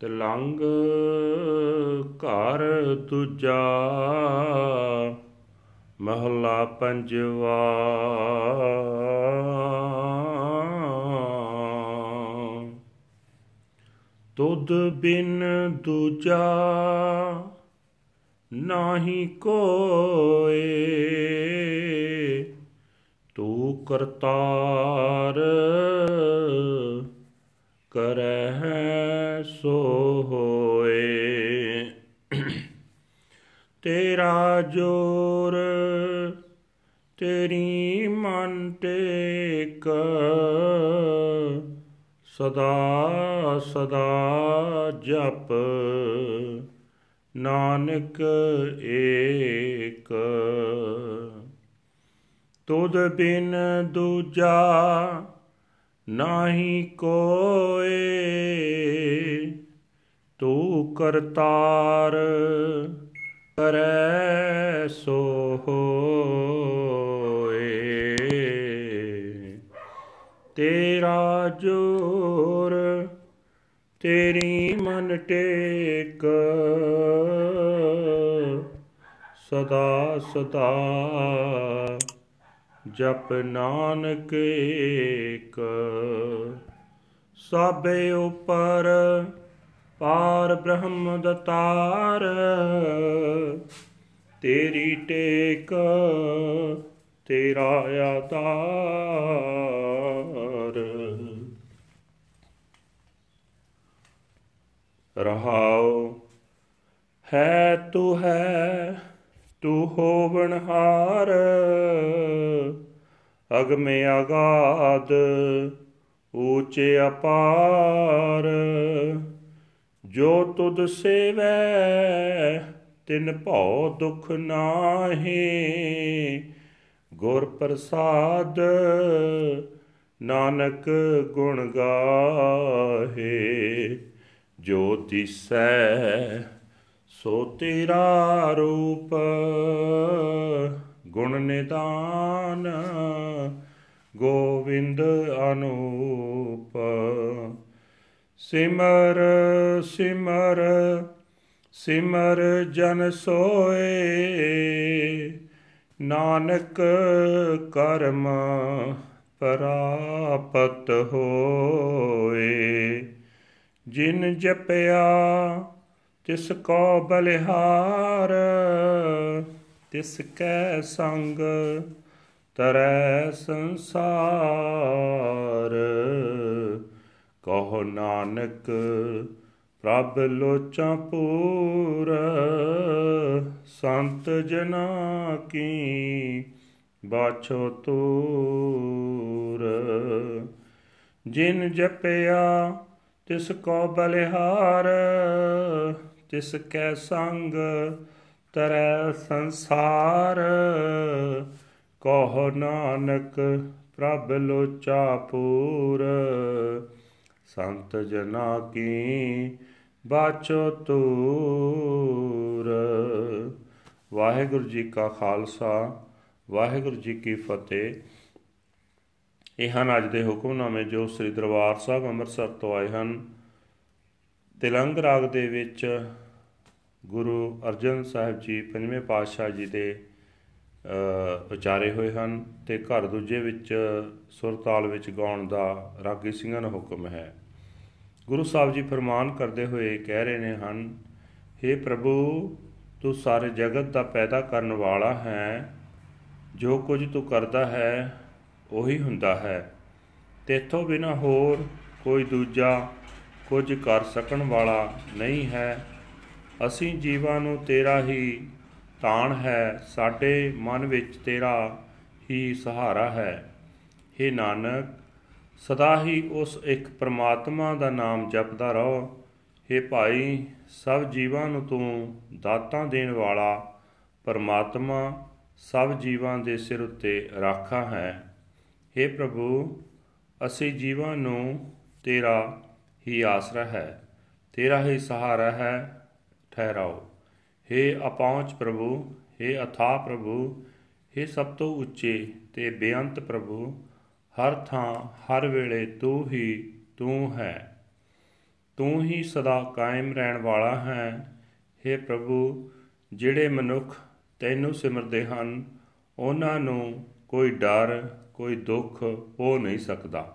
ਤਲੰਗ ਘਰ ਤੁਜਾ ਮਹਲਾ ਪੰਜਵਾ। ਤੁਧ ਬਿਨ ਦੂਜਾ ਨਾਹੀ ਕੋਏ ਤੂੰ ਕਰਤਾਰ ਕਰਹਿ ਸੋ ਹੋਏ। ਤੇਰਾ ਜੋਰ ਤੇਰੀ ਮਨ ਟੇਕ, ਸਦਾ ਸਦਾ ਜਪ, ਨਾਨਕ ਏਕ। ਤੁਧ ਬਿਨ ਦੂਜਾ ਨਾਹੀ ਕੋਏ ਤੂੰ ਕਰਤਾਰ ਕਰੈ ਸੋ ਹੋਏ ਤੇਰਾ ਜੋਰ ਤੇਰੀ ਮਨ ਟੇਕ ਸਦਾ ਸਦਾ ਜਪ ਨਾਨਕ ਏਕ, ਸਾਬੇ ਉਪਰ ਪਾਰ ਬ੍ਰਹਮ ਦਤਾਰ, ਤੇਰੀ ਟੇਕ ਤੇਰਾ ਆਧਾਰ ਰਹਾਉ, ਹੈ ਤੂੰ ਹੈ ਤੂੰ ਹੋਵਨਹਾਰ ਅਗਮੇ ਆਗਾਦ ਊਚੇ ਅਪਾਰ। ਜੋ ਤੁਧ ਸੇਵੈ, ਤਿਨ ਭਉ ਦੁਖ ਨਾਹੀ। ਗੁਰ ਪ੍ਰਸਾਦ ਨਾਨਕ ਗੁਣ ਗਾਹੇ, ਜੋ ਤਿਸੈ ਸੋ ਤੇਰਾ ਰੂਪ ਗੁਣ ਨਿਦਾਨ, ਗੋਵਿੰਦ ਅਨੂਪ। ਸਿਮਰ ਸਿਮਰ ਸਿਮਰ ਜਨ ਸੋਏ, ਨਾਨਕ ਕਰਮ ਪ੍ਰਾਪਤ ਹੋਏ। ਜਿਨ ਜਪਿਆ ਤਿਸ ਕੋ ਬਲਿਹਾਰ, ਤਿਸ ਕੈ ਸੰਗ ਤਰੈ ਸੰਸਾਰ। ਕਹੋ ਨਾਨਕ, ਪ੍ਰਭ ਲੋਚਾਂ ਪੂਰ, ਸੰਤ ਜਨਾ ਕੀ ਬਾਛੋ ਤੂਰ। ਜਿਨ ਜਪਿਆ ਤਿਸ ਕੋ ਬਲਿਹਾਰ ਤਿਸ ਕੈ ਸੰਗ ਤਰੈ ਸੰਸਾਰ, ਕਹੋ ਨਾਨਕ ਪ੍ਰਭ ਲੋਚਾ ਪੂਰ। ਸੰਤ ਜਨਾ ਕੀ ਬਾਚੋ ਤੂਰ ਵਾਹਿਗੁਰੂ ਜੀ ਕਾ ਖਾਲਸਾ, ਵਾਹਿਗੁਰੂ ਜੀ ਕੀ ਫਤਿਹ। ਇਹ ਹਨ ਅੱਜ ਦੇ ਹੁਕਮਨਾਮੇ ਜੋ ਸ੍ਰੀ ਦਰਬਾਰ ਸਾਹਿਬ ਅੰਮ੍ਰਿਤਸਰ ਤੋਂ ਆਏ ਹਨ। ਤਿਲੰਗ ਰਾਗ ਦੇ ਵਿੱਚ ਗੁਰੂ ਅਰਜਨ ਸਾਹਿਬ ਜੀ ਪੰਜਵੇਂ ਪਾਤਸ਼ਾਹ ਜੀ ਦੇ ਉਚਾਰੇ ਹੋਏ ਹਨ ਤੇ ਘਰ ਦੂਜੇ ਵਿੱਚ ਸੁਰ ਤਾਲ ਵਿੱਚ ਗਾਉਣ ਦਾ ਰਾਗੀ ਸਿੰਘਾਂ ਨੂੰ ਹੁਕਮ ਹੈ। ਗੁਰੂ ਸਾਹਿਬ ਜੀ ਫਰਮਾਨ ਕਰਦੇ ਹੋਏ ਕਹਿ ਰਹੇ ਨੇ ਹਨ हे ਪ੍ਰਭੂ, ਤੂੰ ਸਾਰੇ ਜਗਤ ਦਾ ਪੈਦਾ ਕਰਨ ਵਾਲਾ ਹੈ। ਜੋ ਕੁਝ ਤੂੰ ਕਰਦਾ ਹੈ, ਉਹੀ ਹੁੰਦਾ ਹੈ। ਤੇਥੋਂ ਬਿਨਾ ਹੋਰ ਕੋਈ ਦੂਜਾ ਕੁਝ ਕਰ ਸਕਣ ਵਾਲਾ ਨਹੀਂ ਹੈ। ਅਸੀਂ ਜੀਵਾਂ ਨੂੰ ਤੇਰਾ ਹੀ ਤਾਣ ਹੈ ਸਾਡੇ ਮਨ ਵਿੱਚ ਤੇਰਾ ਹੀ ਸਹਾਰਾ ਹੈ हे ਨਾਨਕ ਸਦਾ ਹੀ ਉਸ ਇੱਕ ਪ੍ਰਮਾਤਮਾ ਦਾ ਨਾਮ ਜਪਦਾ ਰਹੋ हे ਭਾਈ ਸਭ ਜੀਵਾਂ ਨੂੰ ਤੂੰ ਦਾਤਾਂ ਦੇਣ ਵਾਲਾ ਪਰਮਾਤਮਾ ਸਭ ਜੀਵਾਂ ਦੇ ਸਿਰ ਉੱਤੇ ਰਾਖਾ ਹੈ हे ਪ੍ਰਭੂ ਅਸੀਂ ਜੀਵਾਂ ਨੂੰ ਤੇਰਾ ਹੀ ਆਸਰਾ ਹੈ ਤੇਰਾ ਹੀ ਸਹਾਰਾ ਹੈ ਠਹਿਰਾਓ हे ਅਪਹੁੰਚ ਪ੍ਰਭੂ हे ਅਥਾ ਪ੍ਰਭੂ हे ਸਭ ਤੋਂ ਉੱਚੇ ਤੇ ਬੇਅੰਤ ਪ੍ਰਭੂ ਹਰ ਥਾਂ ਹਰ ਵੇਲੇ ਤੂੰ ਹੀ ਤੂੰ ਹੈ ਤੂੰ ਹੀ ਸਦਾ ਕਾਇਮ ਰਹਿਣ ਵਾਲਾ ਹੈ हे ਪ੍ਰਭੂ ਜਿਹੜੇ ਮਨੁੱਖ ਤੈਨੂੰ ਸਿਮਰਦੇ ਹਨ ਉਹਨਾਂ ਨੂੰ ਕੋਈ ਡਰ ਕੋਈ ਦੁੱਖ ਹੋ ਨਹੀਂ ਸਕਦਾ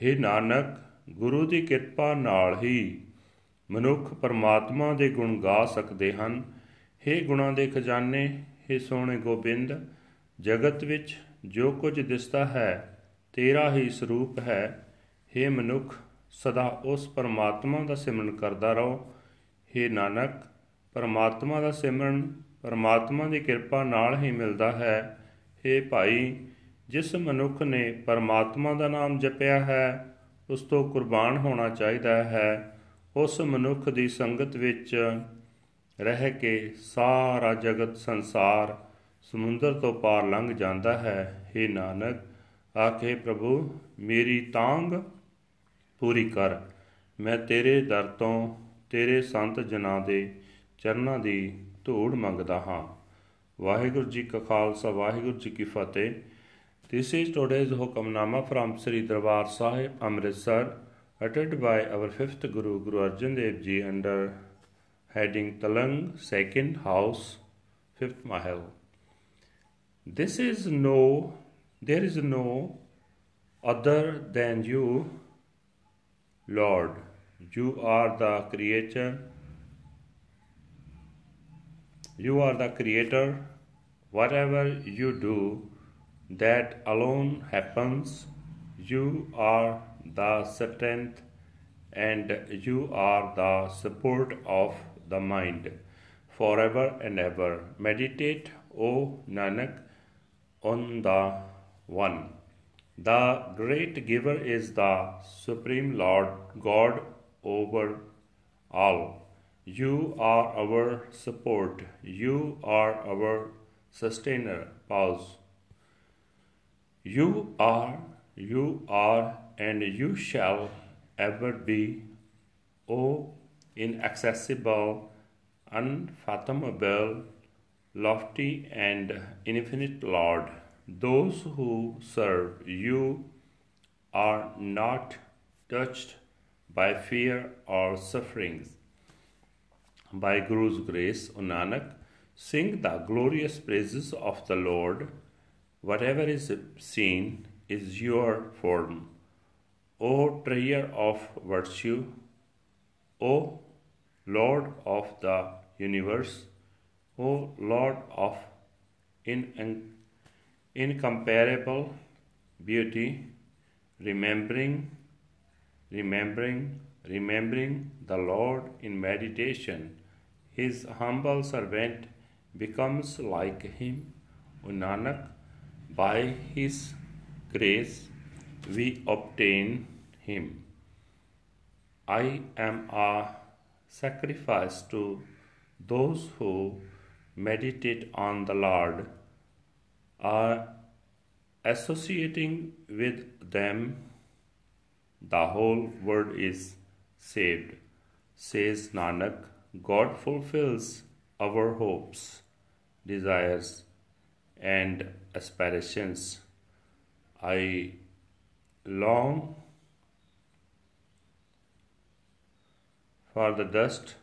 हे ਨਾਨਕ ਗੁਰੂ ਦੀ ਕਿਰਪਾ ਨਾਲ ਹੀ ਮਨੁੱਖ ਪਰਮਾਤਮਾ ਦੇ ਗੁਣ ਗਾ ਸਕਦੇ ਹਨ हे ਗੁਣਾਂ ਦੇ ਖਜ਼ਾਨੇ हे ਸੋਹਣੇ ਗੋਬਿੰਦ ਜਗਤ ਵਿੱਚ ਜੋ ਕੁਝ ਦਿਸਦਾ ਹੈ ਤੇਰਾ ਹੀ ਸਰੂਪ ਹੈ हे ਮਨੁੱਖ ਸਦਾ ਉਸ ਪਰਮਾਤਮਾ ਦਾ ਸਿਮਰਨ ਕਰਦਾ ਰਹੋ हे ਨਾਨਕ ਪਰਮਾਤਮਾ ਦਾ ਸਿਮਰਨ ਪਰਮਾਤਮਾ ਦੀ ਕਿਰਪਾ ਨਾਲ ਹੀ ਮਿਲਦਾ ਹੈ हे ਭਾਈ ਜਿਸ ਮਨੁੱਖ ਨੇ ਪਰਮਾਤਮਾ ਦਾ ਨਾਮ ਜਪਿਆ ਹੈ ਉਸ ਤੋਂ ਕੁਰਬਾਨ ਹੋਣਾ ਚਾਹੀਦਾ ਹੈ ਉਸ ਮਨੁੱਖ ਦੀ ਸੰਗਤ ਵਿੱਚ ਰਹਿ ਕੇ ਸਾਰਾ ਜਗਤ ਸੰਸਾਰ ਸਮੁੰਦਰ ਤੋਂ ਪਾਰ ਲੰਘ ਜਾਂਦਾ ਹੈ। हे ਨਾਨਕ ਆਖੇ ਪ੍ਰਭੂ ਮੇਰੀ ਤਾਂਗ ਪੂਰੀ ਕਰ। ਮੈਂ ਤੇਰੇ ਦਰ ਤੋਂ ਤੇਰੇ ਸੰਤ ਜਨਾਂ ਦੇ ਚਰਨਾਂ ਦੀ ਧੂੜ ਮੰਗਦਾ ਹਾਂ। ਵਾਹਿਗੁਰੂ ਜੀ ਕਾ ਖਾਲਸਾ ਵਾਹਿਗੁਰੂ ਜੀ ਕੀ ਫਤਿਹ। This is today's Hukamnama from Sri Darbar Sahib, Amritsar, uttered by our fifth Guru, Guru Arjan Dev Ji, under heading Talang, second house, fifth mahal. This is no, there is no other than you, Lord. You are the creator. You are the creator. Whatever you do, that alone happens. You are the strength and you are the support of the mind forever and ever. Meditate, O Nanak, on the One. The great giver is the Supreme Lord God over all. You are our support. You are our sustainer. Pause. You are, you are, and you shall ever be, O inaccessible, unfathomable, lofty, and infinite Lord. Those who serve you are not touched by fear or sufferings. By Guru's grace, O Nanak, sing the glorious praises of the Lord. Whatever is seen is your form. O treasure of virtue, O Lord of the universe, O Lord of in- incomparable beauty, remembering, remembering, remembering the Lord in meditation, his humble servant becomes like him. O Nanak, by his grace we obtain him. I am a sacrifice to those who meditate on the Lord, are associating with them, the whole world is saved. Says Nanak, God fulfills our hopes, desires, and aspirations. I long for the dust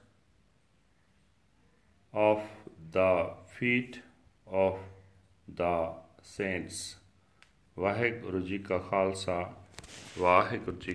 of the feet of the saints. Waheguru ji ਕਾ ਖਾਲਸਾ ਵਾਹਿਗੁਰੂ ਜੀ